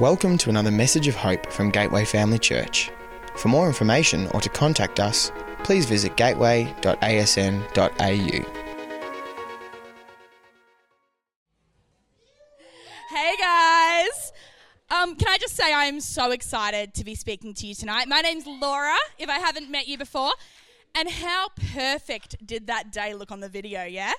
Welcome to another message of hope from Gateway Family Church. For more information or to contact us, please visit gateway.asn.au. Hey guys! Um, can I just say I am so excited to be speaking to you tonight? My name's Laura, if I haven't met you before. And how perfect did that day look on the video, yeah?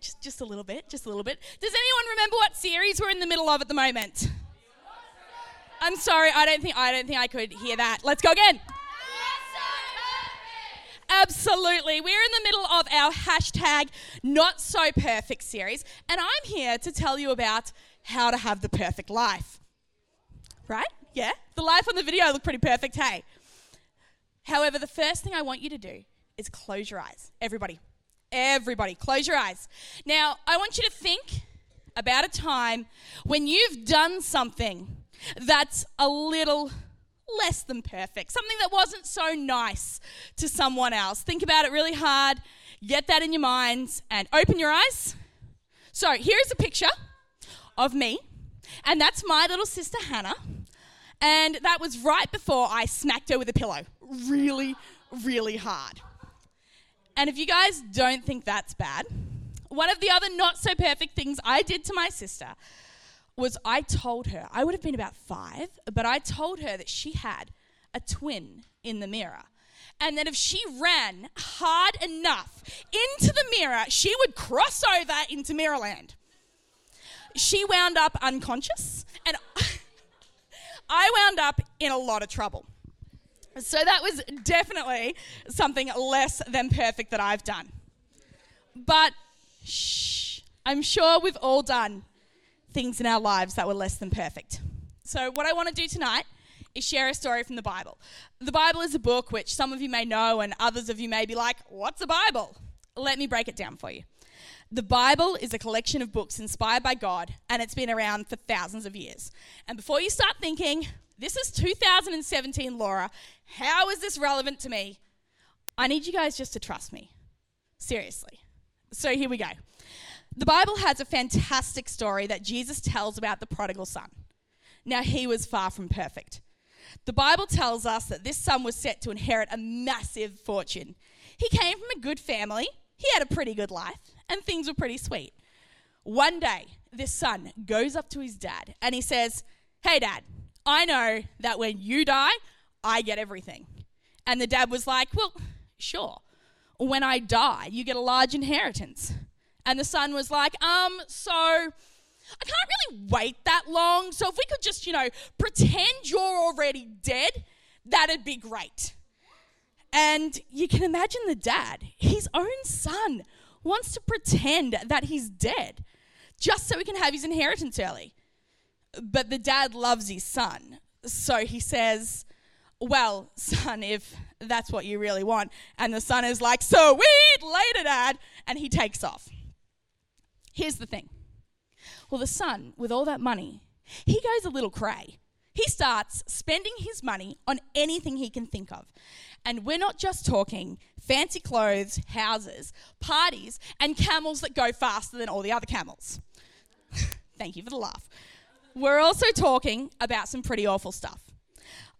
Just, just a little bit, just a little bit. Does anyone remember what series we're in the middle of at the moment? I'm sorry, I don't think I don't think I could hear that. Let's go again. Absolutely. We're in the middle of our hashtag not so perfect series, and I'm here to tell you about how to have the perfect life. Right? Yeah? The life on the video looked pretty perfect, hey? However, the first thing I want you to do is close your eyes. Everybody. Everybody, close your eyes. Now, I want you to think about a time when you've done something that's a little less than perfect, something that wasn't so nice to someone else. Think about it really hard, get that in your minds, and open your eyes. So, here's a picture of me, and that's my little sister Hannah. And that was right before I smacked her with a pillow really, really hard. And if you guys don't think that's bad, one of the other not so perfect things I did to my sister was I told her, I would have been about five, but I told her that she had a twin in the mirror. And that if she ran hard enough into the mirror, she would cross over into Mirrorland. She wound up unconscious, and I wound up in a lot of trouble. So that was definitely something less than perfect that I've done. But shh, I'm sure we've all done things in our lives that were less than perfect. So, what I want to do tonight is share a story from the Bible. The Bible is a book which some of you may know, and others of you may be like, What's a Bible? Let me break it down for you. The Bible is a collection of books inspired by God, and it's been around for thousands of years. And before you start thinking, this is 2017, Laura, how is this relevant to me? I need you guys just to trust me. Seriously. So here we go. The Bible has a fantastic story that Jesus tells about the prodigal son. Now, he was far from perfect. The Bible tells us that this son was set to inherit a massive fortune. He came from a good family, he had a pretty good life, and things were pretty sweet. One day, this son goes up to his dad and he says, Hey, dad, I know that when you die, I get everything. And the dad was like, Well, sure. When I die, you get a large inheritance. And the son was like, um, so I can't really wait that long. So if we could just, you know, pretend you're already dead, that'd be great. And you can imagine the dad, his own son, wants to pretend that he's dead just so he can have his inheritance early. But the dad loves his son. So he says, Well, son, if that's what you really want. And the son is like, Sweet, later, dad. And he takes off. Here's the thing. Well, the son, with all that money, he goes a little cray. He starts spending his money on anything he can think of. And we're not just talking fancy clothes, houses, parties, and camels that go faster than all the other camels. Thank you for the laugh. We're also talking about some pretty awful stuff,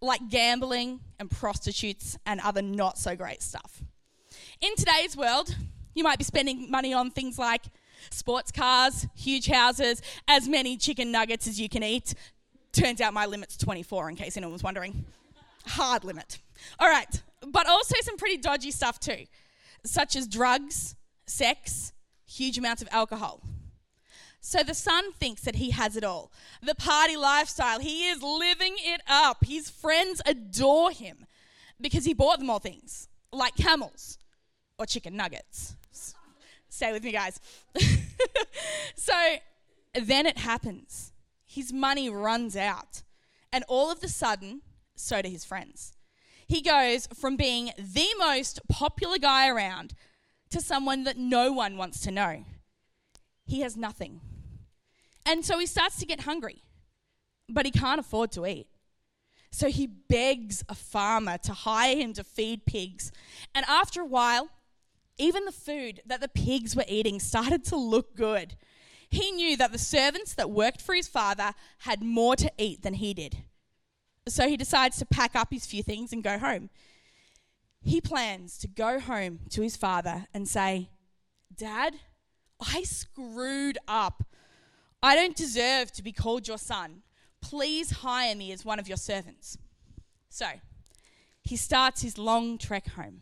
like gambling and prostitutes and other not so great stuff. In today's world, you might be spending money on things like sports cars, huge houses, as many chicken nuggets as you can eat. Turns out my limit's 24, in case anyone was wondering. Hard limit. All right, but also some pretty dodgy stuff too, such as drugs, sex, huge amounts of alcohol. So the son thinks that he has it all. The party lifestyle, he is living it up. His friends adore him because he bought them all things like camels or chicken nuggets. Stay with me, guys. so then it happens. His money runs out. And all of a sudden, so do his friends. He goes from being the most popular guy around to someone that no one wants to know. He has nothing. And so he starts to get hungry, but he can't afford to eat. So he begs a farmer to hire him to feed pigs. And after a while, even the food that the pigs were eating started to look good. he knew that the servants that worked for his father had more to eat than he did. So he decides to pack up his few things and go home. He plans to go home to his father and say, Dad, I screwed up. I don't deserve to be called your son. Please hire me as one of your servants. So he starts his long trek home.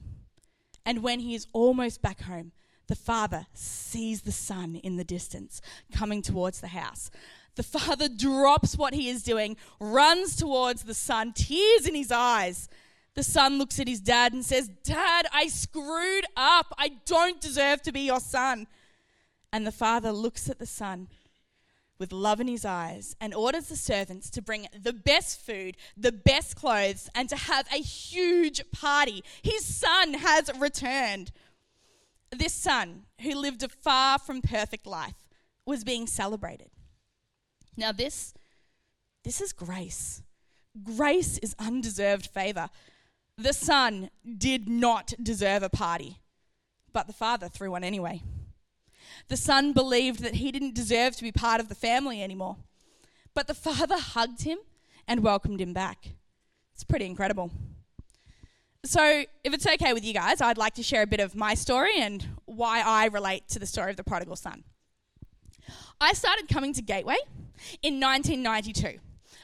And when he is almost back home, the father sees the son in the distance coming towards the house. The father drops what he is doing, runs towards the son, tears in his eyes. The son looks at his dad and says, Dad, I screwed up. I don't deserve to be your son. And the father looks at the son with love in his eyes and orders the servants to bring the best food, the best clothes, and to have a huge party. His son has returned. This son, who lived a far from perfect life, was being celebrated. Now, this, this is grace. Grace is undeserved favor. The son did not deserve a party, but the father threw one anyway. The son believed that he didn't deserve to be part of the family anymore, but the father hugged him and welcomed him back. It's pretty incredible. So, if it's okay with you guys, I'd like to share a bit of my story and why I relate to the story of the prodigal son. I started coming to Gateway in 1992,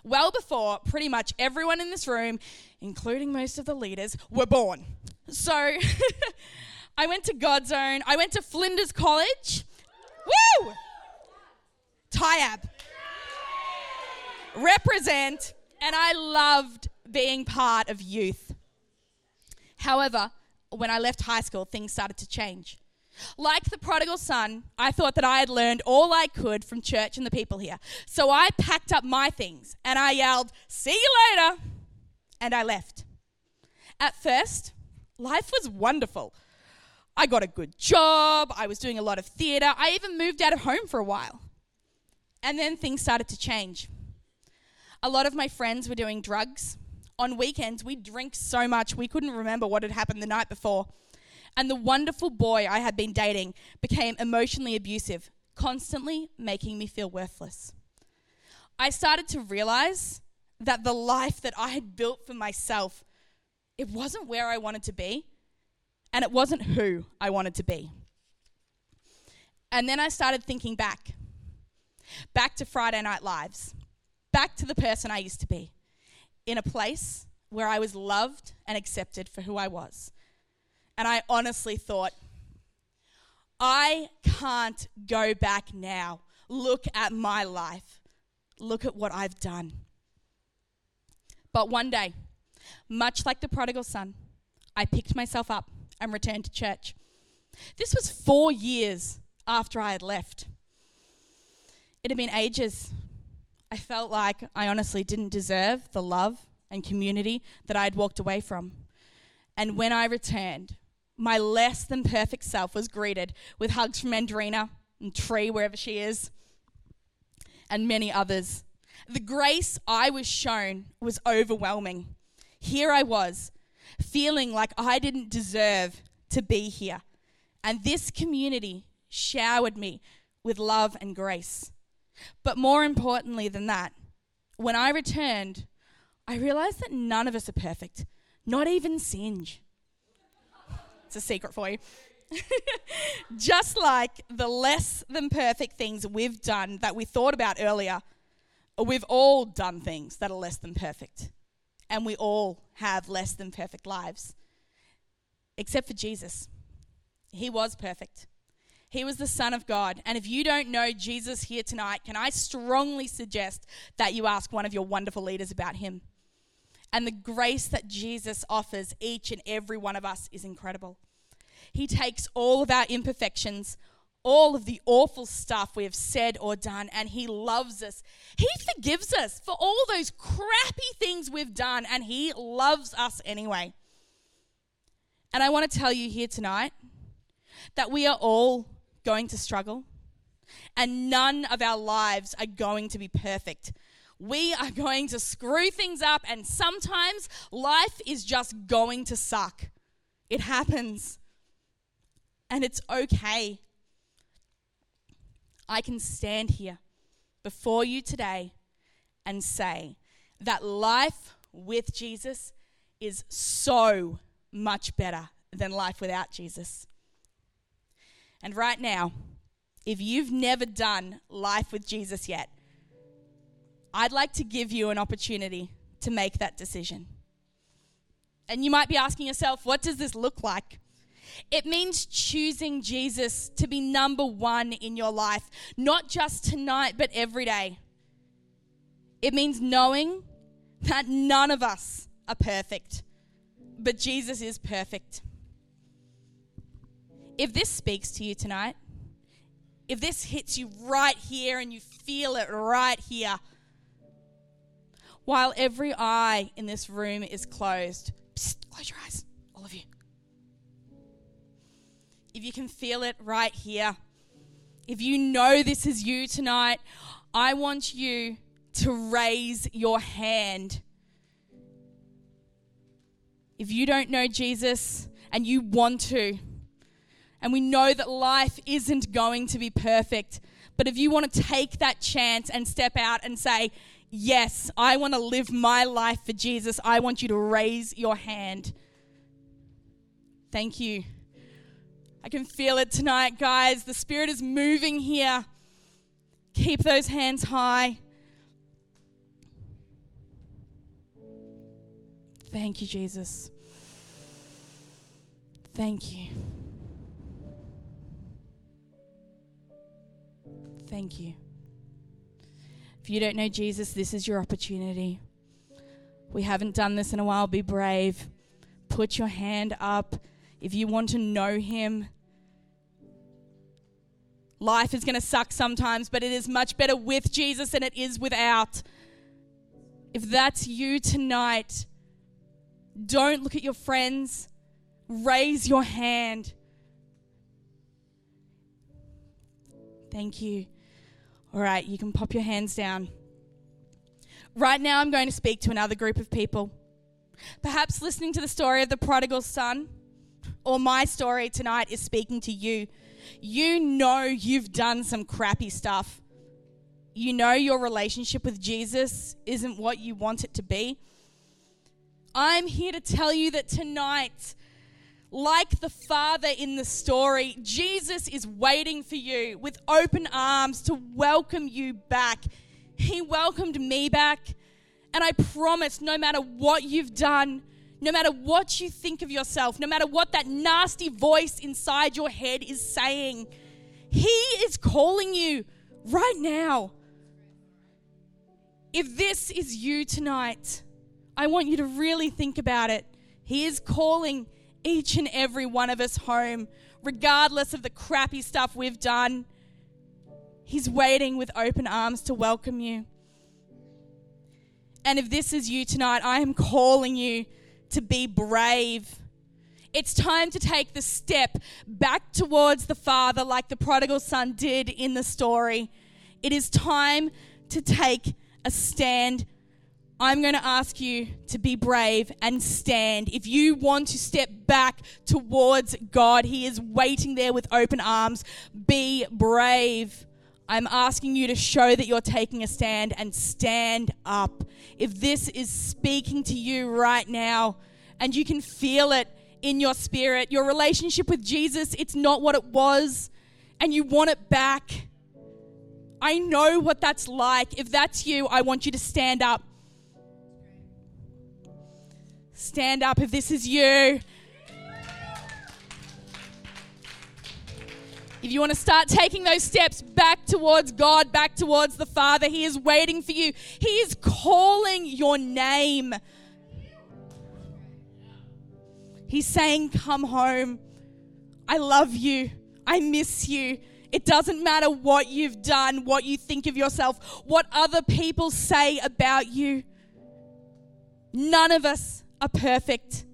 well before pretty much everyone in this room, including most of the leaders, were born. So, I went to Godzone, I went to Flinders College. Woo! Tyabb. Represent, and I loved being part of youth. However, when I left high school, things started to change. Like the prodigal son, I thought that I had learned all I could from church and the people here. So I packed up my things and I yelled, See you later! And I left. At first, life was wonderful. I got a good job, I was doing a lot of theatre, I even moved out of home for a while. And then things started to change. A lot of my friends were doing drugs, on weekends, we'd drink so much we couldn't remember what had happened the night before. And the wonderful boy I had been dating became emotionally abusive, constantly making me feel worthless. I started to realize that the life that I had built for myself, it wasn't where I wanted to be, and it wasn't who I wanted to be. And then I started thinking back back to Friday Night Lives, back to the person I used to be in a place where I was loved and accepted for who I was. And I honestly thought, I can't go back now. Look at my life. Look at what I've done. But one day, much like the prodigal son, I picked myself up and returned to church. This was four years after I had left. It had been ages I felt like I honestly didn't deserve the love and community that I had walked away from. And when I returned, my less than perfect self was greeted with hugs from Andrina and Tree, wherever she is, and many others. The grace I was shown was overwhelming. Here I was, feeling like I didn't deserve to be here. And this community showered me with love and grace. But more importantly than that, when I returned, I realized that none of us are perfect, not even Singe. It's a secret for you. Just like the less than perfect things we've done that we thought about earlier, we've all done things that are less than perfect. And we all have less than perfect lives. Except for Jesus. He was perfect. He was the Son of God. And if you don't know Jesus here tonight, can I strongly suggest that you ask one of your wonderful leaders about him? And the grace that Jesus offers each and every one of us is incredible. He takes all of our imperfections, all of the awful stuff we have said or done, and He loves us. He forgives us for all those crappy things we've done, and He loves us anyway. And I want to tell you here tonight that we are all going to struggle, and none of our lives are going to be perfect. We are going to screw things up, and sometimes life is just going to suck. It happens, and it's okay. I can stand here before you today and say that life with Jesus is so much better than life without Jesus. And right now, if you've never done life with Jesus yet, I'd like to give you an opportunity to make that decision. And you might be asking yourself, what does this look like? It means choosing Jesus to be number one in your life, not just tonight, but every day. It means knowing that none of us are perfect, but Jesus is perfect. If this speaks to you tonight, if this hits you right here and you feel it right here, while every eye in this room is closed, psst, close your eyes, If you can feel it right here, if you know this is you tonight, I want you to raise your hand. If you don't know Jesus and you want to, and we know that life isn't going to be perfect, but if you want to take that chance and step out and say, Yes, I want to live my life for Jesus, I want you to raise your hand. Thank you. I can feel it tonight, guys. The Spirit is moving here. Keep those hands high. Thank you, Jesus. Thank you. Thank you. If you don't know Jesus, this is your opportunity. We haven't done this in a while. Be brave. Put your hand up if you want to know Him. Life is going to suck sometimes, but it is much better with Jesus than it is without. If that's you tonight, don't look at your friends. Raise your hand. Thank you. All right, you can pop your hands down. Right now, I'm going to speak to another group of people. Perhaps listening to the story of the prodigal son or my story tonight is speaking to you. You know you've done some crappy stuff. You know your relationship with Jesus isn't what you want it to be. I'm here to tell you that tonight, like the Father in the story, Jesus is waiting for you with open arms to welcome you back. He welcomed me back, and I promise no matter what you've done, no matter what you think of yourself, no matter what that nasty voice inside your head is saying, He is calling you right now. If this is you tonight, I want you to really think about it. He is calling each and every one of us home, regardless of the crappy stuff we've done. He's waiting with open arms to welcome you. And if this is you tonight, I am calling you to be brave. It's time to take the step back towards the Father, like the prodigal son did in the story. It is time to take a stand I'm going to ask you to be brave and stand. If you want to step back towards God, He is waiting there with open arms. Be brave. I'm asking you to show that you're taking a stand and stand up. If this is speaking to you right now and you can feel it in your spirit, your relationship with Jesus, it's not what it was, and you want it back. I know what that's like. If that's you, I want you to stand up. Stand up if this is you. If you want to start taking those steps back towards God, back towards the Father, He is waiting for you. He is calling your name. He's saying, Come home. I love you. I miss you. It doesn't matter what you've done, what you think of yourself, what other people say about you. None of us are perfect.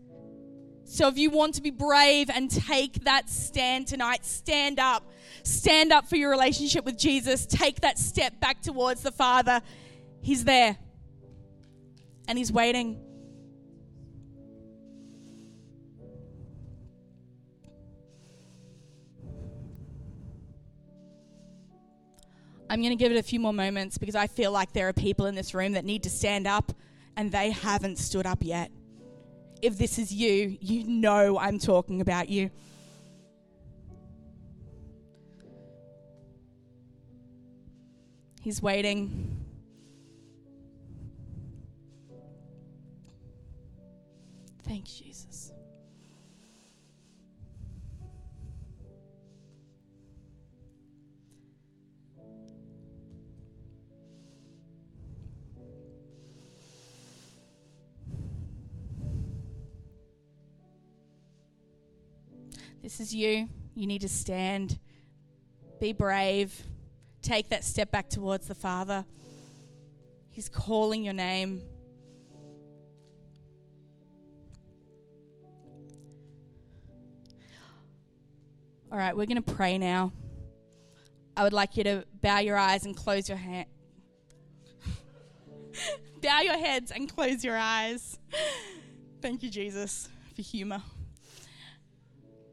So if you want to be brave and take that stand tonight, stand up. Stand up for your relationship with Jesus. Take that step back towards the Father. He's there and He's waiting. I'm going to give it a few more moments because I feel like there are people in this room that need to stand up and they haven't stood up yet. If this is you, you know I'm talking about you. He's waiting. Thank you, Jesus. This is you. You need to stand. Be brave. Take that step back towards the Father. He's calling your name. All right, we're going to pray now. I would like you to bow your eyes and close your hand. bow your heads and close your eyes. Thank you, Jesus, for humor.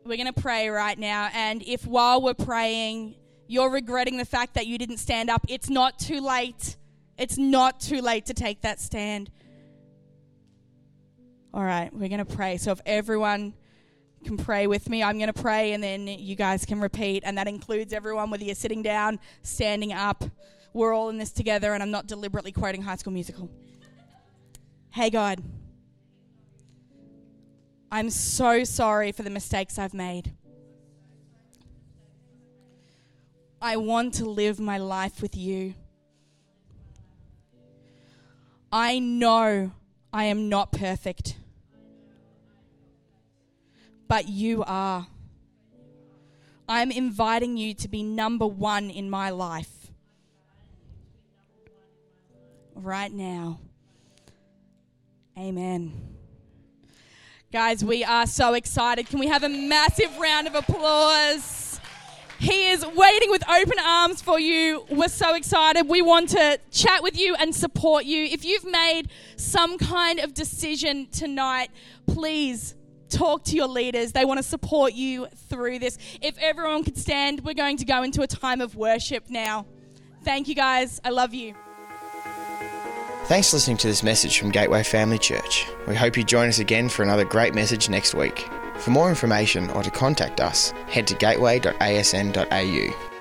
We're going to pray right now. And if while we're praying, you're regretting the fact that you didn't stand up, it's not too late. It's not too late to take that stand. All right, we're going to pray. So if everyone can pray with me, I'm going to pray and then you guys can repeat. And that includes everyone, whether you're sitting down, standing up. We're all in this together, and I'm not deliberately quoting High School Musical. Hey, God. I'm so sorry for the mistakes I've made. I want to live my life with you. I know I am not perfect, but you are. I'm inviting you to be number one in my life right now. Amen. Guys, we are so excited. Can we have a massive round of applause? He is waiting with open arms for you. We're so excited. We want to chat with you and support you. If you've made some kind of decision tonight, please talk to your leaders. They want to support you through this. If everyone could stand, we're going to go into a time of worship now. Thank you, guys. I love you. Thanks for listening to this message from Gateway Family Church. We hope you join us again for another great message next week. For more information or to contact us, head to gateway.asn.au.